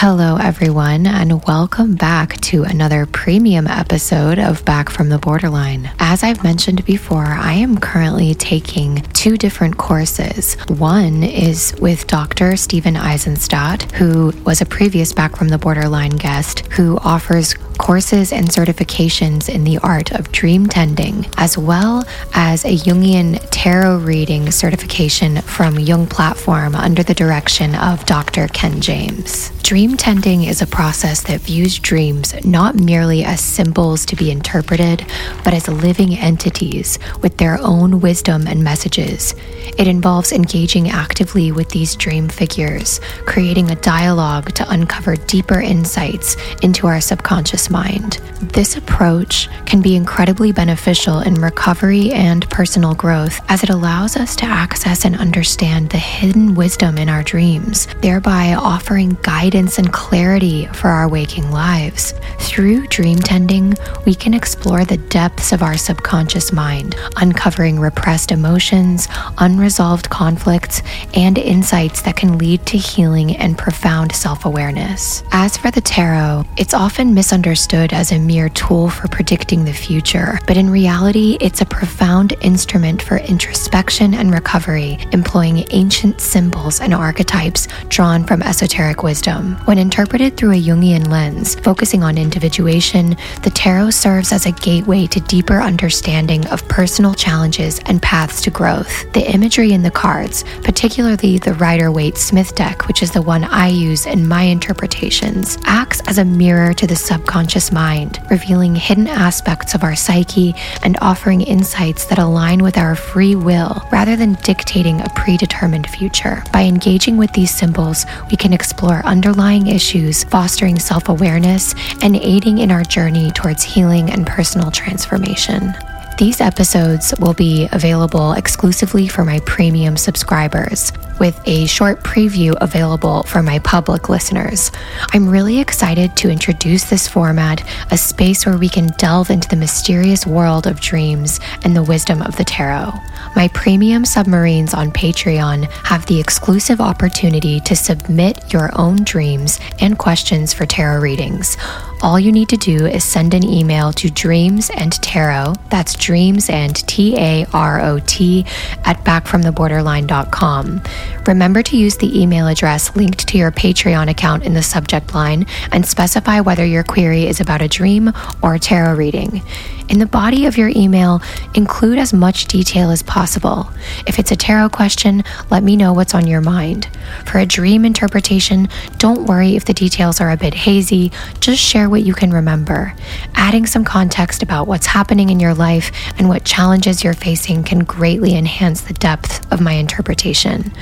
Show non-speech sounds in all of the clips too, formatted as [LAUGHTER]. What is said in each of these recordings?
Hello, everyone, and welcome back to another premium episode of Back from the Borderline. As I've mentioned before, I am currently taking two different courses. One is with Dr. Stephen Aizenstat, who was a previous Back from the Borderline guest, who offers courses and certifications in the art of dream tending, as well as a Jungian tarot reading certification from Jung Platform under the direction of Dr. Ken James. Dream tending is a process that views dreams not merely as symbols to be interpreted, but as living entities with their own wisdom and messages. It involves engaging actively with these dream figures, creating a dialogue to uncover deeper insights into our subconscious mind. This approach can be incredibly beneficial in recovery and personal growth as it allows us to access and understand the hidden wisdom in our dreams, thereby offering guidance and clarity for our waking lives. Through dream tending, we can explore the depths of our subconscious mind, uncovering repressed emotions, unresolved conflicts, and insights that can lead to healing and profound self awareness. As for the tarot, it's often misunderstood as a mere tool for predicting the future, but in reality, it's a profound instrument for introspection and recovery, employing ancient symbols and archetypes drawn from esoteric wisdom. When interpreted through a Jungian lens, focusing on individuation, the tarot serves as a gateway to deeper understanding of personal challenges and paths to growth. The imagery in the cards, particularly the Rider Waite Smith deck, which is the one I use in my interpretations, acts as a mirror to the subconscious mind, revealing hidden aspects of our psyche and offering insights that align with our free will rather than dictating a predetermined future. By engaging with these symbols, we can explore underlying issues, fostering self awareness, and aiding in our journey towards healing and personal transformation. These episodes will be available exclusively for my premium subscribers, with a short preview available for my public listeners. I'm really excited to introduce this format, a space where we can delve into the mysterious world of dreams and the wisdom of the tarot. My premium submarines on Patreon have the exclusive opportunity to submit your own dreams and questions for tarot readings. All you need to do is send an email to dreams and tarot, that's dreams and T A R O T, at backfromtheborderline.com. Remember to use the email address linked to your Patreon account in the subject line and specify whether your query is about a dream or a tarot reading. In the body of your email, include as much detail as possible. If it's a tarot question, let me know what's on your mind. For a dream interpretation, don't worry if the details are a bit hazy, just share what you can remember. Adding some context about what's happening in your life and what challenges you're facing can greatly enhance the depth of my interpretation.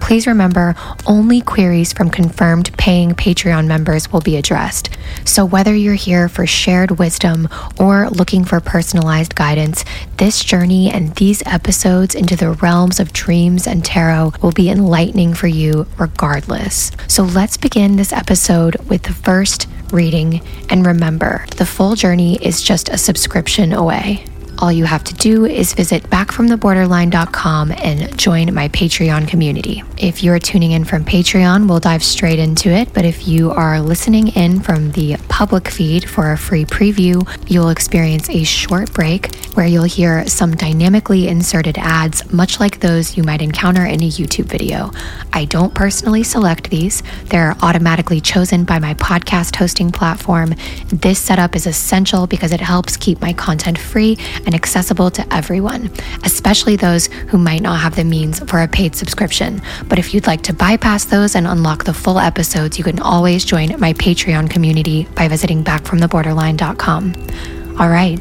Please remember only queries from confirmed paying Patreon members will be addressed. So, whether you're here for shared wisdom or looking for personalized guidance, this journey and these episodes into the realms of dreams and tarot will be enlightening for you regardless. So, let's begin this episode with the first reading. And remember, the full journey is just a subscription away all you have to do is visit backfromtheborderline.com and join my Patreon community. If you're tuning in from Patreon, we'll dive straight into it. But if you are listening in from the public feed for a free preview, you'll experience a short break where you'll hear some dynamically inserted ads, much like those you might encounter in a YouTube video. I don't personally select these, they're automatically chosen by my podcast hosting platform. This setup is essential because it helps keep my content free and accessible to everyone, especially those who might not have the means for a paid subscription. But if you'd like to bypass those and unlock the full episodes, you can always join my Patreon community by visiting backfromtheborderline.com. All right,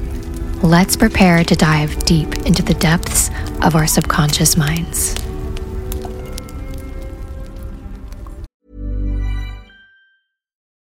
let's prepare to dive deep into the depths of our subconscious minds.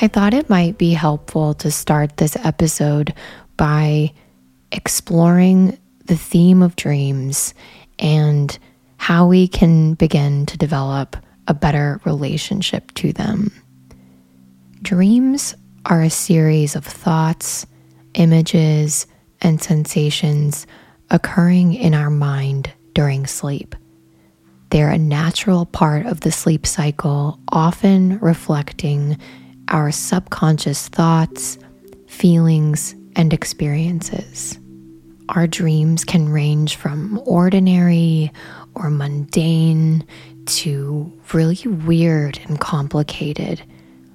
I thought it might be helpful to start this episode by exploring the theme of dreams and how we can begin to develop a better relationship to them. Dreams are a series of thoughts, images, and sensations occurring in our mind during sleep. They're a natural part of the sleep cycle, often reflecting our subconscious thoughts, feelings, and experiences. Our dreams can range from ordinary or mundane to really weird and complicated,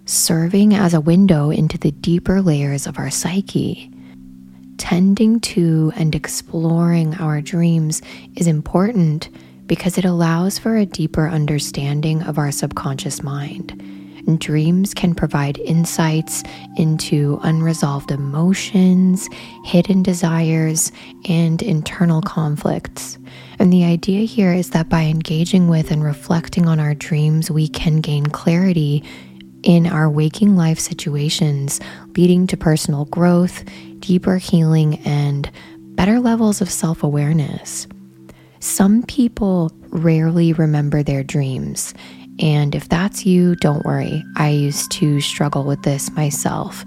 serving as a window into the deeper layers of our psyche. Tending to and exploring our dreams is important because it allows for a deeper understanding of our subconscious mind dreams can provide insights into unresolved emotions, hidden desires, and internal conflicts. And the idea here is that by engaging with and reflecting on our dreams, we can gain clarity in our waking life situations, leading to personal growth, deeper healing, and better levels of self awareness. Some people rarely remember their dreams, and if that's you, don't worry. I used to struggle with this myself.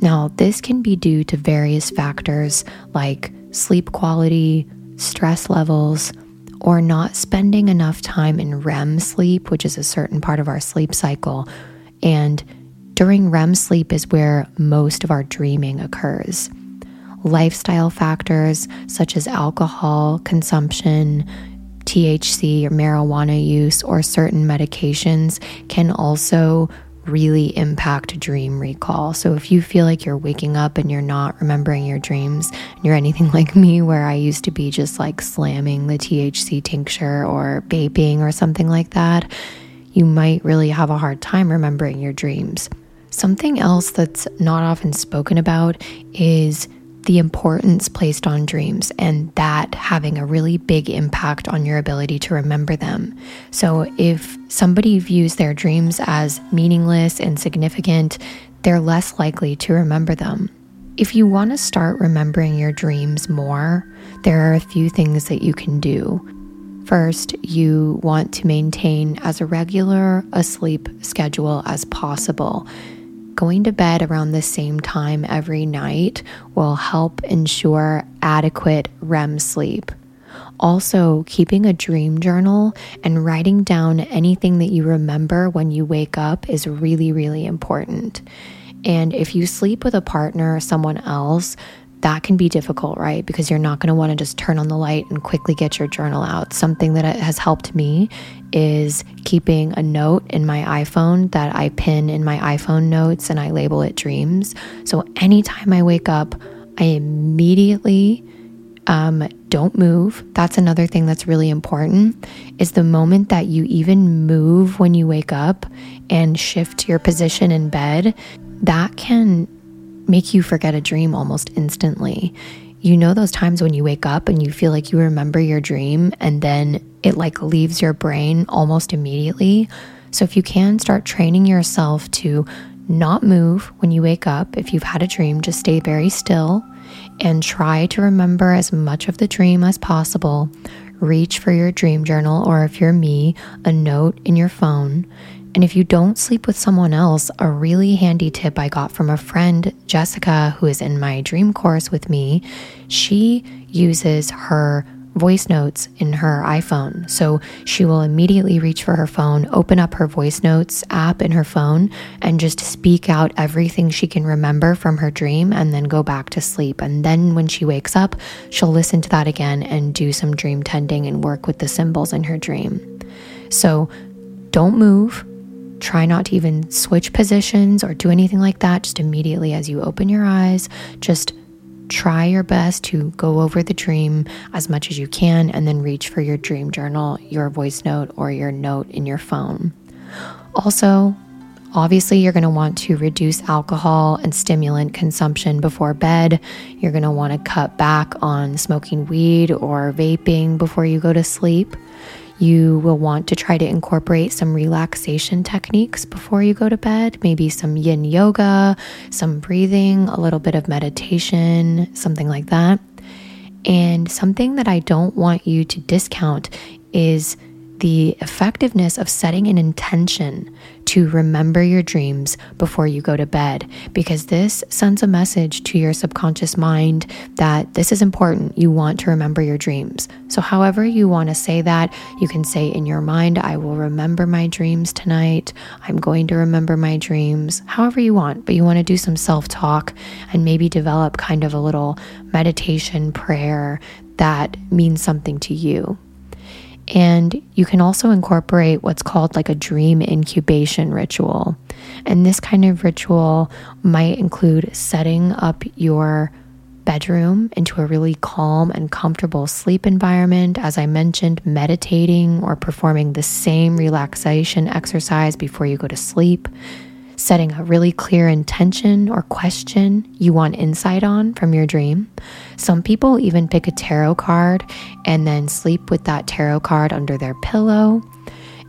Now, this can be due to various factors like sleep quality, stress levels, or not spending enough time in REM sleep, which is a certain part of our sleep cycle. And during REM sleep is where most of our dreaming occurs. Lifestyle factors such as alcohol consumption, THC or marijuana use or certain medications can also really impact dream recall. So if you feel like you're waking up and you're not remembering your dreams, and you're anything [LAUGHS] like me, where I used to be just like slamming the THC tincture or vaping or something like that, you might really have a hard time remembering your dreams. Something else that's not often spoken about is the importance placed on dreams and that having a really big impact on your ability to remember them. So, if somebody views their dreams as meaningless, and insignificant, they're less likely to remember them. If you want to start remembering your dreams more, there are a few things that you can do. First, you want to maintain as regular a sleep schedule as possible going to bed around the same time every night will help ensure adequate REM sleep. Also, keeping a dream journal and writing down anything that you remember when you wake up is really, really important. And if you sleep with a partner or someone else, that can be difficult, right? Because you're not going to want to just turn on the light and quickly get your journal out. Something that has helped me is keeping a note in my iPhone that I pin in my iPhone notes and I label it dreams. So anytime I wake up, I immediately um, don't move. That's another thing that's really important is the moment that you even move when you wake up and shift your position in bed, that can make you forget a dream almost instantly. You know, those times when you wake up and you feel like you remember your dream and then it like leaves your brain almost immediately. So, if you can start training yourself to not move when you wake up, if you've had a dream, just stay very still and try to remember as much of the dream as possible. Reach for your dream journal, or if you're me, a note in your phone and if you don't sleep with someone else, a really handy tip I got from a friend, Jessica, who is in my dream course with me, she uses her voice notes in her iPhone. So she will immediately reach for her phone, open up her voice notes app in her phone, and just speak out everything she can remember from her dream and then go back to sleep. And then when she wakes up, she'll listen to that again and do some dream tending and work with the symbols in her dream. So don't move Try not to even switch positions or do anything like that. Just immediately as you open your eyes, just try your best to go over the dream as much as you can and then reach for your dream journal, your voice note, or your note in your phone. Also, Obviously, you're going to want to reduce alcohol and stimulant consumption before bed. You're going to want to cut back on smoking weed or vaping before you go to sleep. You will want to try to incorporate some relaxation techniques before you go to bed, maybe some yin yoga, some breathing, a little bit of meditation, something like that. And something that I don't want you to discount is the effectiveness of setting an intention to remember your dreams before you go to bed, because this sends a message to your subconscious mind that this is important. You want to remember your dreams. So, however, you want to say that, you can say in your mind, I will remember my dreams tonight. I'm going to remember my dreams, however you want, but you want to do some self talk and maybe develop kind of a little meditation prayer that means something to you. And you can also incorporate what's called like a dream incubation ritual. And this kind of ritual might include setting up your bedroom into a really calm and comfortable sleep environment. As I mentioned, meditating or performing the same relaxation exercise before you go to sleep setting a really clear intention or question you want insight on from your dream. Some people even pick a tarot card and then sleep with that tarot card under their pillow.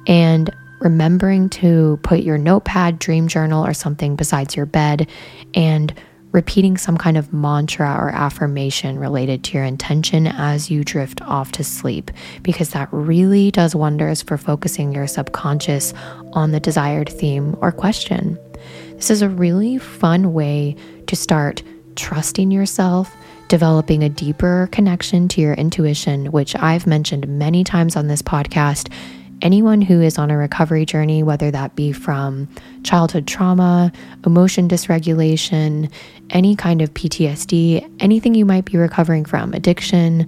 And remembering to put your notepad, dream journal, or something besides your bed and repeating some kind of mantra or affirmation related to your intention as you drift off to sleep, because that really does wonders for focusing your subconscious on the desired theme or question. This is a really fun way to start trusting yourself, developing a deeper connection to your intuition, which I've mentioned many times on this podcast anyone who is on a recovery journey, whether that be from childhood trauma, emotion dysregulation, any kind of PTSD, anything you might be recovering from, addiction,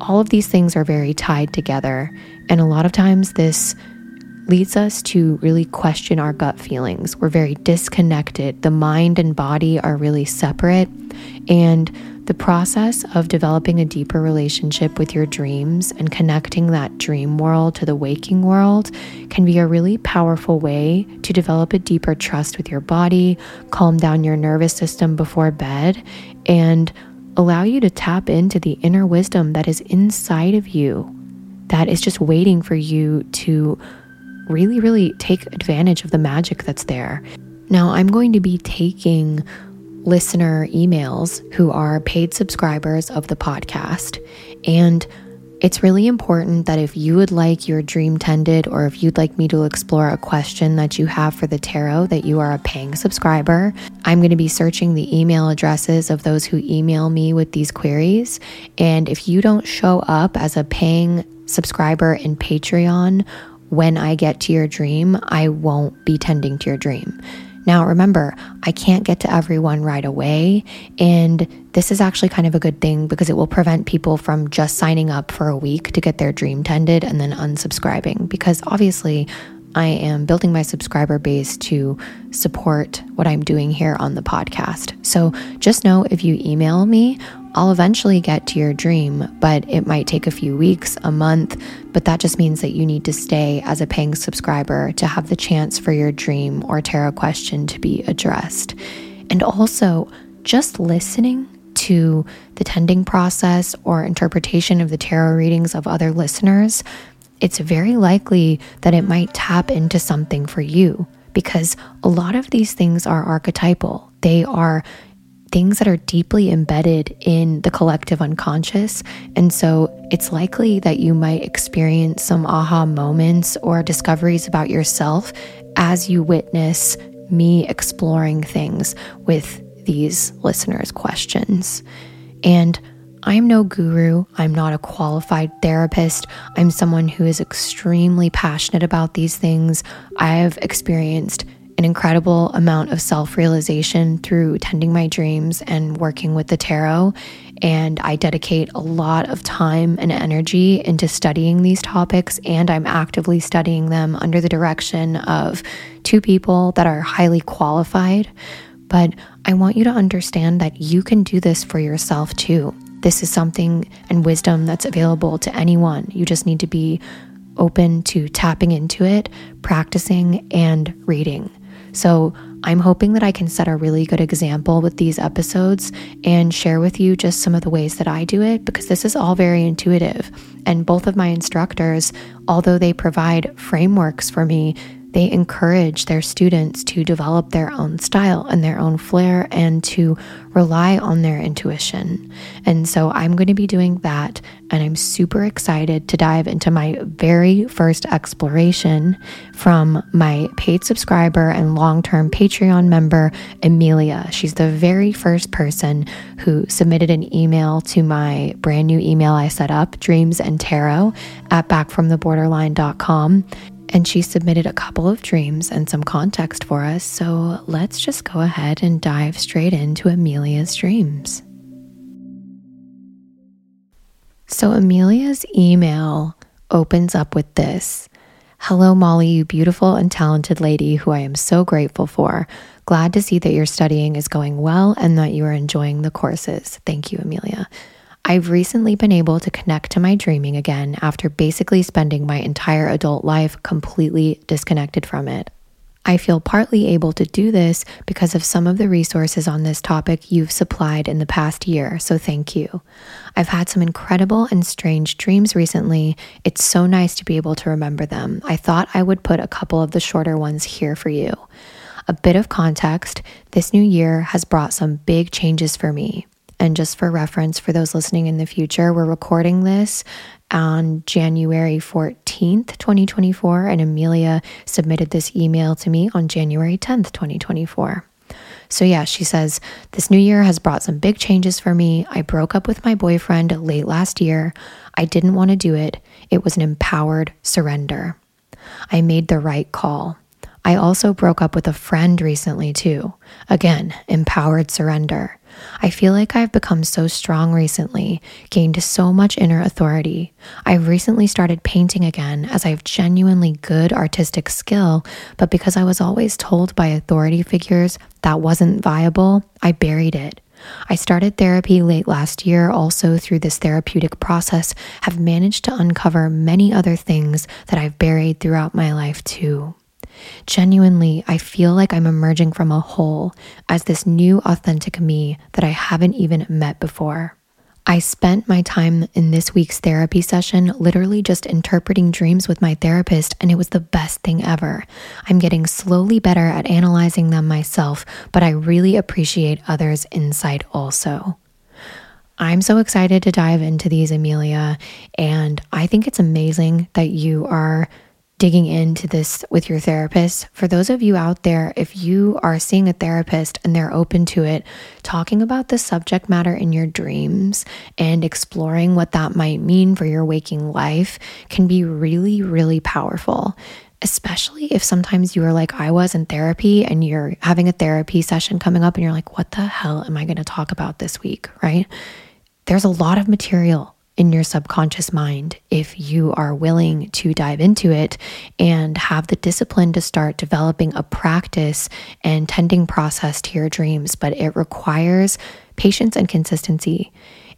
all of these things are very tied together. And a lot of times, this leads us to really question our gut feelings. We're very disconnected. The mind and body are really separate. And the process of developing a deeper relationship with your dreams and connecting that dream world to the waking world can be a really powerful way to develop a deeper trust with your body, calm down your nervous system before bed, and allow you to tap into the inner wisdom that is inside of you that is just waiting for you to really, really take advantage of the magic that's there. Now, I'm going to be taking listener emails who are paid subscribers of the podcast. And it's really important that if you would like your dream tended or if you'd like me to explore a question that you have for the tarot that you are a paying subscriber, I'm going to be searching the email addresses of those who email me with these queries. And if you don't show up as a paying subscriber in Patreon when I get to your dream, I won't be tending to your dream. Now, remember, I can't get to everyone right away. And this is actually kind of a good thing because it will prevent people from just signing up for a week to get their dream tended and then unsubscribing. Because obviously, I am building my subscriber base to support what I'm doing here on the podcast. So just know if you email me I'll eventually get to your dream, but it might take a few weeks, a month, but that just means that you need to stay as a paying subscriber to have the chance for your dream or tarot question to be addressed. And also, just listening to the tending process or interpretation of the tarot readings of other listeners, it's very likely that it might tap into something for you because a lot of these things are archetypal. They are things that are deeply embedded in the collective unconscious. And so it's likely that you might experience some aha moments or discoveries about yourself as you witness me exploring things with these listeners' questions. And I'm no guru. I'm not a qualified therapist. I'm someone who is extremely passionate about these things. I've experienced an incredible amount of self realization through tending my dreams and working with the tarot. And I dedicate a lot of time and energy into studying these topics, and I'm actively studying them under the direction of two people that are highly qualified. But I want you to understand that you can do this for yourself too. This is something and wisdom that's available to anyone. You just need to be open to tapping into it, practicing, and reading. So I'm hoping that I can set a really good example with these episodes and share with you just some of the ways that I do it because this is all very intuitive. And both of my instructors, although they provide frameworks for me, they encourage their students to develop their own style and their own flair and to rely on their intuition. And so I'm going to be doing that. And I'm super excited to dive into my very first exploration from my paid subscriber and long term Patreon member, Emilia. She's the very first person who submitted an email to my brand new email I set up, dreams and tarot at backfromtheborderline.com. And she submitted a couple of dreams and some context for us. So let's just go ahead and dive straight into Emilia's dreams. So Emilia's email opens up with this Hello, Molly, you beautiful and talented lady who I am so grateful for. Glad to see that your studying is going well and that you are enjoying the courses. Thank you, Emilia. I've recently been able to connect to my dreaming again after basically spending my entire adult life completely disconnected from it. I feel partly able to do this because of some of the resources on this topic you've supplied in the past year, so thank you. I've had some incredible and strange dreams recently. It's so nice to be able to remember them. I thought I would put a couple of the shorter ones here for you. A bit of context this new year has brought some big changes for me. And just for reference, for those listening in the future, we're recording this on January 14th, 2024. And Emilia submitted this email to me on January 10th, 2024. So, yeah, she says, This new year has brought some big changes for me. I broke up with my boyfriend late last year. I didn't want to do it. It was an empowered surrender. I made the right call. I also broke up with a friend recently, too. Again, empowered surrender. I feel like I've become so strong recently, gained so much inner authority. I've recently started painting again as I have genuinely good artistic skill, but because I was always told by authority figures that wasn't viable, I buried it. I started therapy late last year, also through this therapeutic process, have managed to uncover many other things that I've buried throughout my life too. Genuinely, I feel like I'm emerging from a hole as this new authentic me that I haven't even met before. I spent my time in this week's therapy session literally just interpreting dreams with my therapist, and it was the best thing ever. I'm getting slowly better at analyzing them myself, but I really appreciate others' insight also. I'm so excited to dive into these, Emilia, and I think it's amazing that you are digging into this with your therapist. For those of you out there, if you are seeing a therapist and they're open to it, talking about the subject matter in your dreams and exploring what that might mean for your waking life can be really, really powerful. Especially if sometimes you are like I was in therapy and you're having a therapy session coming up and you're like, what the hell am I going to talk about this week? Right? There's a lot of material in your subconscious mind if you are willing to dive into it and have the discipline to start developing a practice and tending process to your dreams. But it requires patience and consistency.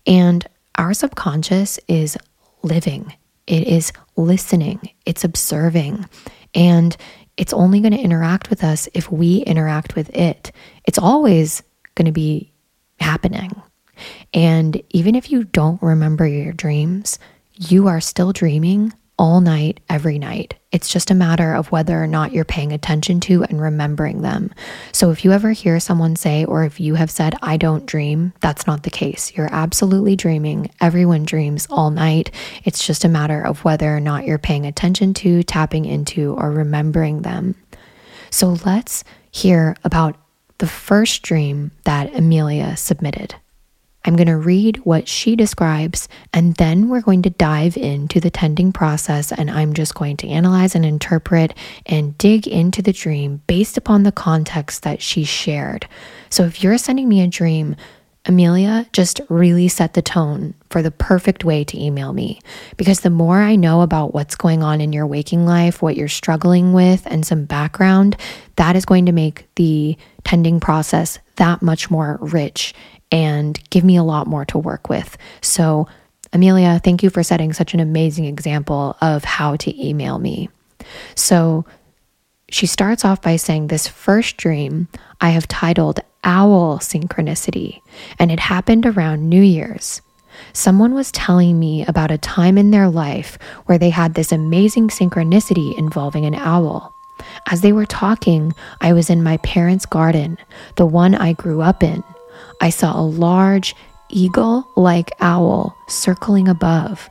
And our subconscious is living, it is listening, it's observing, and it's only going to interact with us if we interact with it. It's always going to be happening and even if you don't remember your dreams, you are still dreaming all night, every night. It's just a matter of whether or not you're paying attention to and remembering them. So if you ever hear someone say, or if you have said, I don't dream, that's not the case. You're absolutely dreaming. Everyone dreams all night. It's just a matter of whether or not you're paying attention to, tapping into, or remembering them. So let's hear about the first dream that Emilia submitted. I'm going to read what she describes, and then we're going to dive into the tending process. And I'm just going to analyze and interpret and dig into the dream based upon the context that she shared. So if you're sending me a dream, Emilia just really set the tone for the perfect way to email me because the more I know about what's going on in your waking life, what you're struggling with, and some background, that is going to make the tending process that much more rich and give me a lot more to work with. So, Emilia, thank you for setting such an amazing example of how to email me. So, she starts off by saying, This first dream I have titled Owl Synchronicity, and it happened around New Year's. Someone was telling me about a time in their life where they had this amazing synchronicity involving an owl. As they were talking, I was in my parents' garden, the one I grew up in. I saw a large eagle like owl circling above.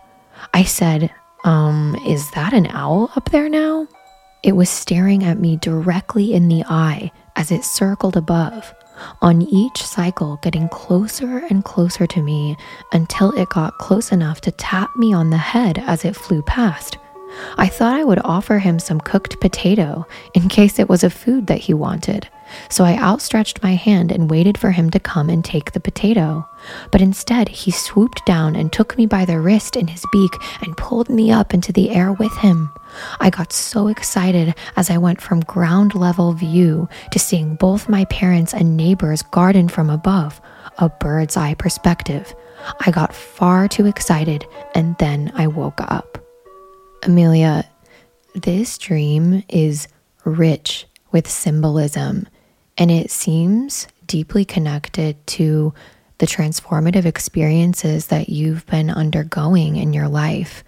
I said, Um, is that an owl up there now? It was staring at me directly in the eye as it circled above, on each cycle getting closer and closer to me until it got close enough to tap me on the head as it flew past. I thought I would offer him some cooked potato in case it was a food that he wanted. So I outstretched my hand and waited for him to come and take the potato. But instead, he swooped down and took me by the wrist in his beak and pulled me up into the air with him. I got so excited as I went from ground level view to seeing both my parents and neighbors garden from above, a bird's eye perspective. I got far too excited and then I woke up. Emilia, this dream is rich with symbolism and it seems deeply connected to the transformative experiences that you've been undergoing in your life.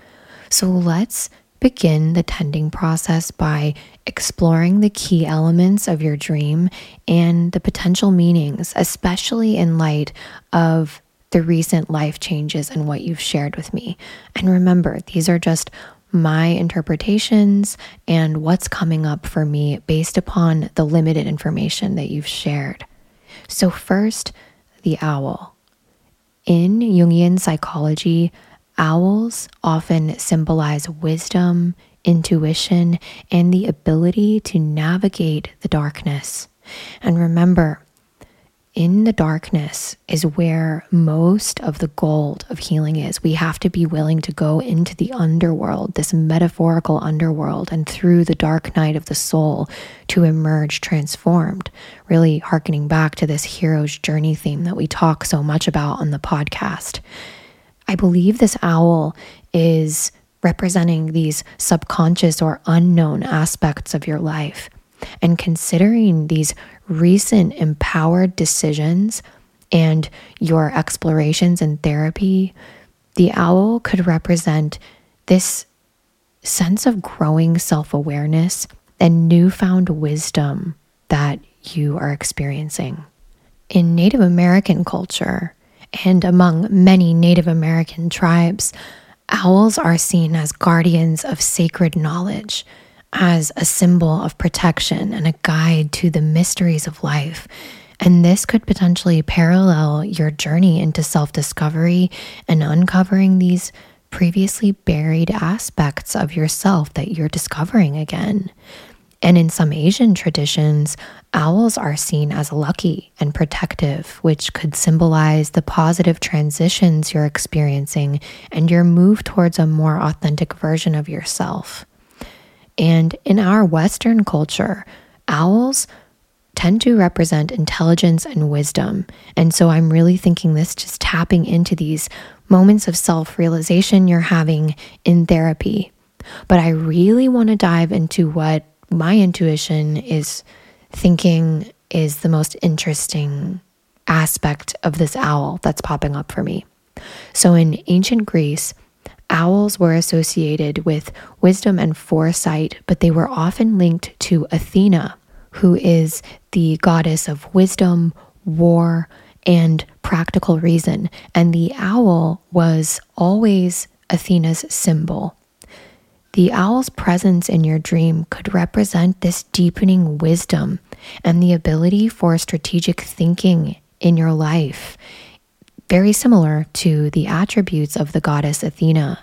So let's begin the tending process by exploring the key elements of your dream and the potential meanings, especially in light of the recent life changes and what you've shared with me. And remember, these are just my interpretations and what's coming up for me based upon the limited information that you've shared. So, first, the owl. In Jungian psychology, owls often symbolize wisdom, intuition, and the ability to navigate the darkness. And remember, in the darkness is where most of the gold of healing is. We have to be willing to go into the underworld, this metaphorical underworld, and through the dark night of the soul to emerge transformed. Really harkening back to this hero's journey theme that we talk so much about on the podcast. I believe this owl is representing these subconscious or unknown aspects of your life and considering these recent empowered decisions and your explorations in therapy, the owl could represent this sense of growing self awareness and newfound wisdom that you are experiencing. In Native American culture and among many Native American tribes, owls are seen as guardians of sacred knowledge as a symbol of protection and a guide to the mysteries of life. And this could potentially parallel your journey into self discovery and uncovering these previously buried aspects of yourself that you're discovering again. And in some Asian traditions, owls are seen as lucky and protective, which could symbolize the positive transitions you're experiencing and your move towards a more authentic version of yourself. And in our Western culture, owls tend to represent intelligence and wisdom. And so I'm really thinking this just tapping into these moments of self realization you're having in therapy. But I really want to dive into what my intuition is thinking is the most interesting aspect of this owl that's popping up for me. So in ancient Greece, Owls were associated with wisdom and foresight, but they were often linked to Athena, who is the goddess of wisdom, war, and practical reason. And the owl was always Athena's symbol. The owl's presence in your dream could represent this deepening wisdom and the ability for strategic thinking in your life very similar to the attributes of the goddess Athena.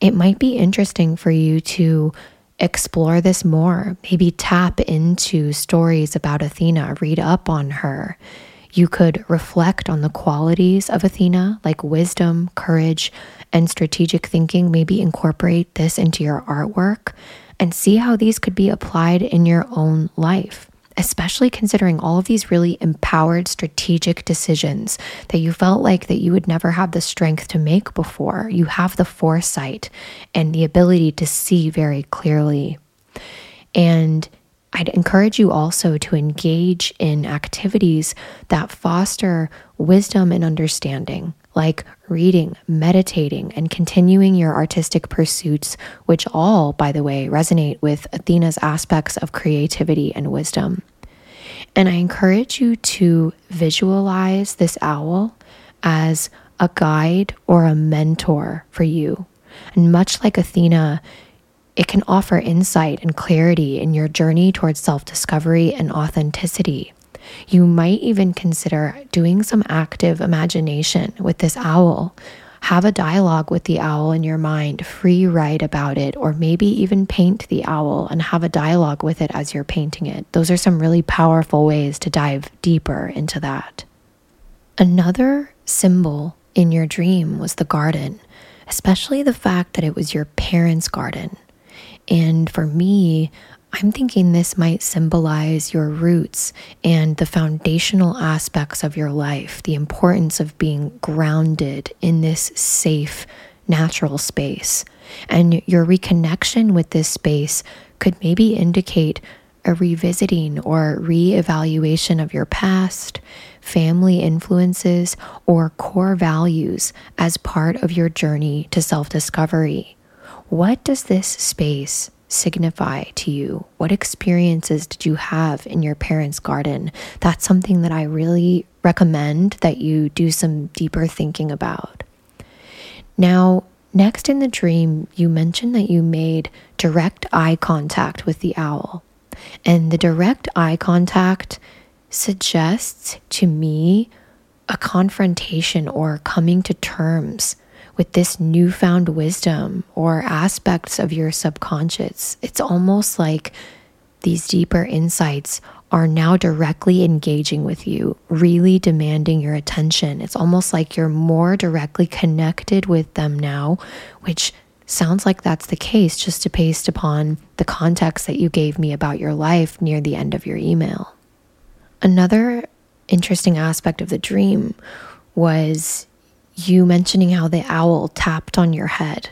It might be interesting for you to explore this more, maybe tap into stories about Athena, read up on her. You could reflect on the qualities of Athena, like wisdom, courage, and strategic thinking. Maybe incorporate this into your artwork and see how these could be applied in your own life especially considering all of these really empowered strategic decisions that you felt like that you would never have the strength to make before. You have the foresight and the ability to see very clearly. And I'd encourage you also to engage in activities that foster wisdom and understanding, like reading, meditating, and continuing your artistic pursuits, which all, by the way, resonate with Athena's aspects of creativity and wisdom. And I encourage you to visualize this owl as a guide or a mentor for you. And much like Athena, it can offer insight and clarity in your journey towards self discovery and authenticity. You might even consider doing some active imagination with this owl. Have a dialogue with the owl in your mind, free write about it, or maybe even paint the owl and have a dialogue with it as you're painting it. Those are some really powerful ways to dive deeper into that. Another symbol in your dream was the garden, especially the fact that it was your parents' garden. And for me, I'm thinking this might symbolize your roots and the foundational aspects of your life, the importance of being grounded in this safe, natural space. And your reconnection with this space could maybe indicate a revisiting or re-evaluation of your past, family influences, or core values as part of your journey to self discovery. What does this space signify to you? What experiences did you have in your parents' garden? That's something that I really recommend that you do some deeper thinking about. Now, next in the dream, you mentioned that you made direct eye contact with the owl. And the direct eye contact suggests to me a confrontation or coming to terms with this newfound wisdom or aspects of your subconscious. It's almost like these deeper insights are now directly engaging with you, really demanding your attention. It's almost like you're more directly connected with them now, which sounds like that's the case just based upon the context that you gave me about your life near the end of your email. Another interesting aspect of the dream was you mentioning how the owl tapped on your head.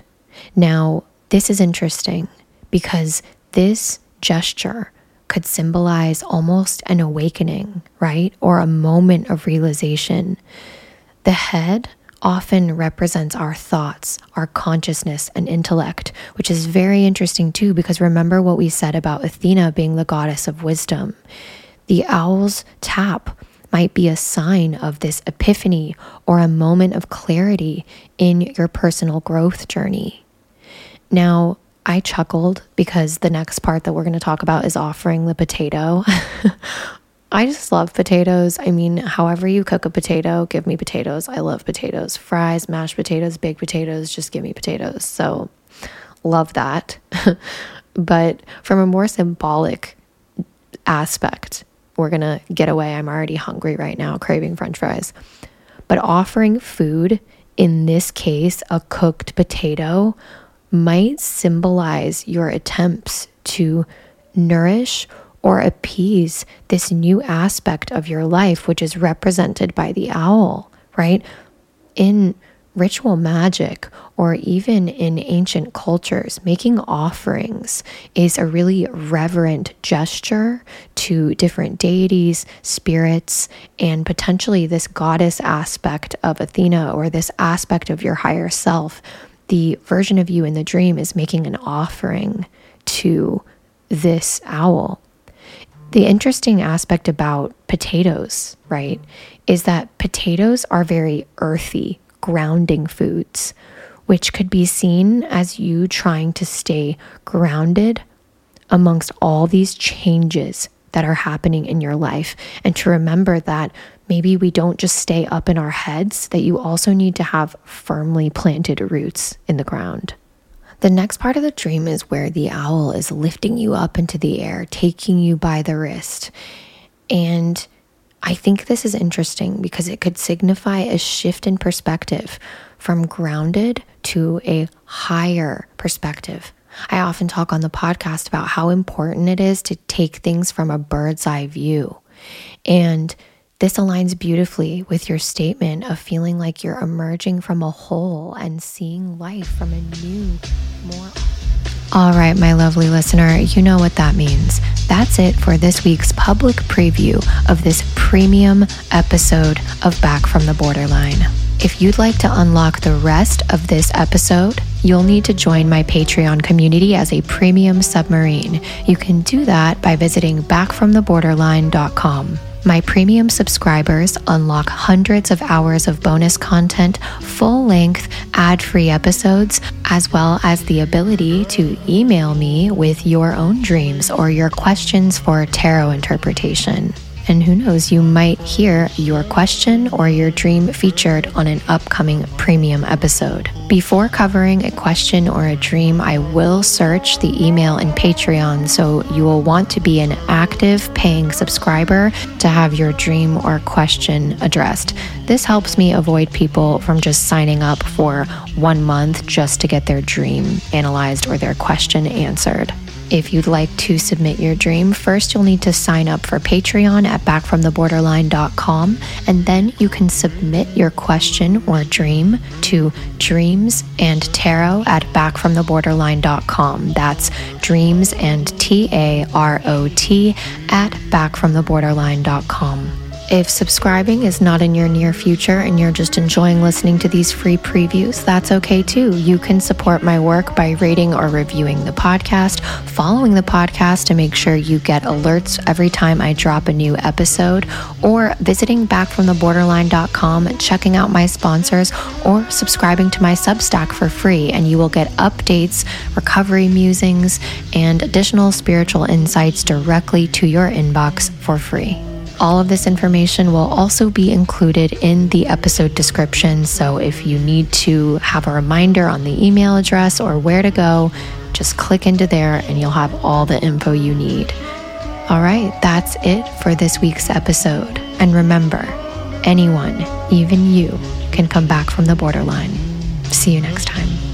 Now, this is interesting because this gesture could symbolize almost an awakening, right? Or a moment of realization. The head often represents our thoughts, our consciousness, and intellect, which is very interesting too, because remember what we said about Athena being the goddess of wisdom. The owl's tap might be a sign of this epiphany or a moment of clarity in your personal growth journey. Now, I chuckled because the next part that we're going to talk about is offering the potato. [LAUGHS] I just love potatoes. I mean, however you cook a potato, give me potatoes. I love potatoes. Fries, mashed potatoes, baked potatoes, just give me potatoes. So, love that. [LAUGHS] but from a more symbolic aspect, we're going to get away. I'm already hungry right now, craving french fries. But offering food, in this case, a cooked potato, might symbolize your attempts to nourish or appease this new aspect of your life, which is represented by the owl, right? In ritual magic or even in ancient cultures, making offerings is a really reverent gesture to different deities, spirits, and potentially this goddess aspect of Athena or this aspect of your higher self the version of you in the dream is making an offering to this owl. The interesting aspect about potatoes, right, is that potatoes are very earthy, grounding foods, which could be seen as you trying to stay grounded amongst all these changes that are happening in your life and to remember that maybe we don't just stay up in our heads, that you also need to have firmly planted roots in the ground. The next part of the dream is where the owl is lifting you up into the air, taking you by the wrist. And I think this is interesting because it could signify a shift in perspective from grounded to a higher perspective. I often talk on the podcast about how important it is to take things from a bird's eye view. And this aligns beautifully with your statement of feeling like you're emerging from a hole and seeing life from a new, more. All right, my lovely listener, you know what that means. That's it for this week's public preview of this premium episode of Back from the Borderline. If you'd like to unlock the rest of this episode, you'll need to join my Patreon community as a premium submarine. You can do that by visiting backfromtheborderline.com. My premium subscribers unlock hundreds of hours of bonus content, full length, ad free episodes, as well as the ability to email me with your own dreams or your questions for tarot interpretation. And who knows, you might hear your question or your dream featured on an upcoming premium episode. Before covering a question or a dream, I will search the email in Patreon, so you will want to be an active paying subscriber to have your dream or question addressed. This helps me avoid people from just signing up for one month just to get their dream analyzed or their question answered. If you'd like to submit your dream, first you'll need to sign up for Patreon at backfromtheborderline.com, and then you can submit your question or dream to dreams and tarot at backfromtheborderline.com. That's dreams and T A R O T at backfromtheborderline.com. If subscribing is not in your near future and you're just enjoying listening to these free previews, that's okay too. You can support my work by rating or reviewing the podcast, following the podcast to make sure you get alerts every time I drop a new episode, or visiting backfromtheborderline.com checking out my sponsors, or subscribing to my Substack for free, and you will get updates, recovery musings, and additional spiritual insights directly to your inbox for free. All of this information will also be included in the episode description. So if you need to have a reminder on the email address or where to go, just click into there and you'll have all the info you need. All right, that's it for this week's episode. And remember, anyone, even you, can come back from the borderline. See you next time.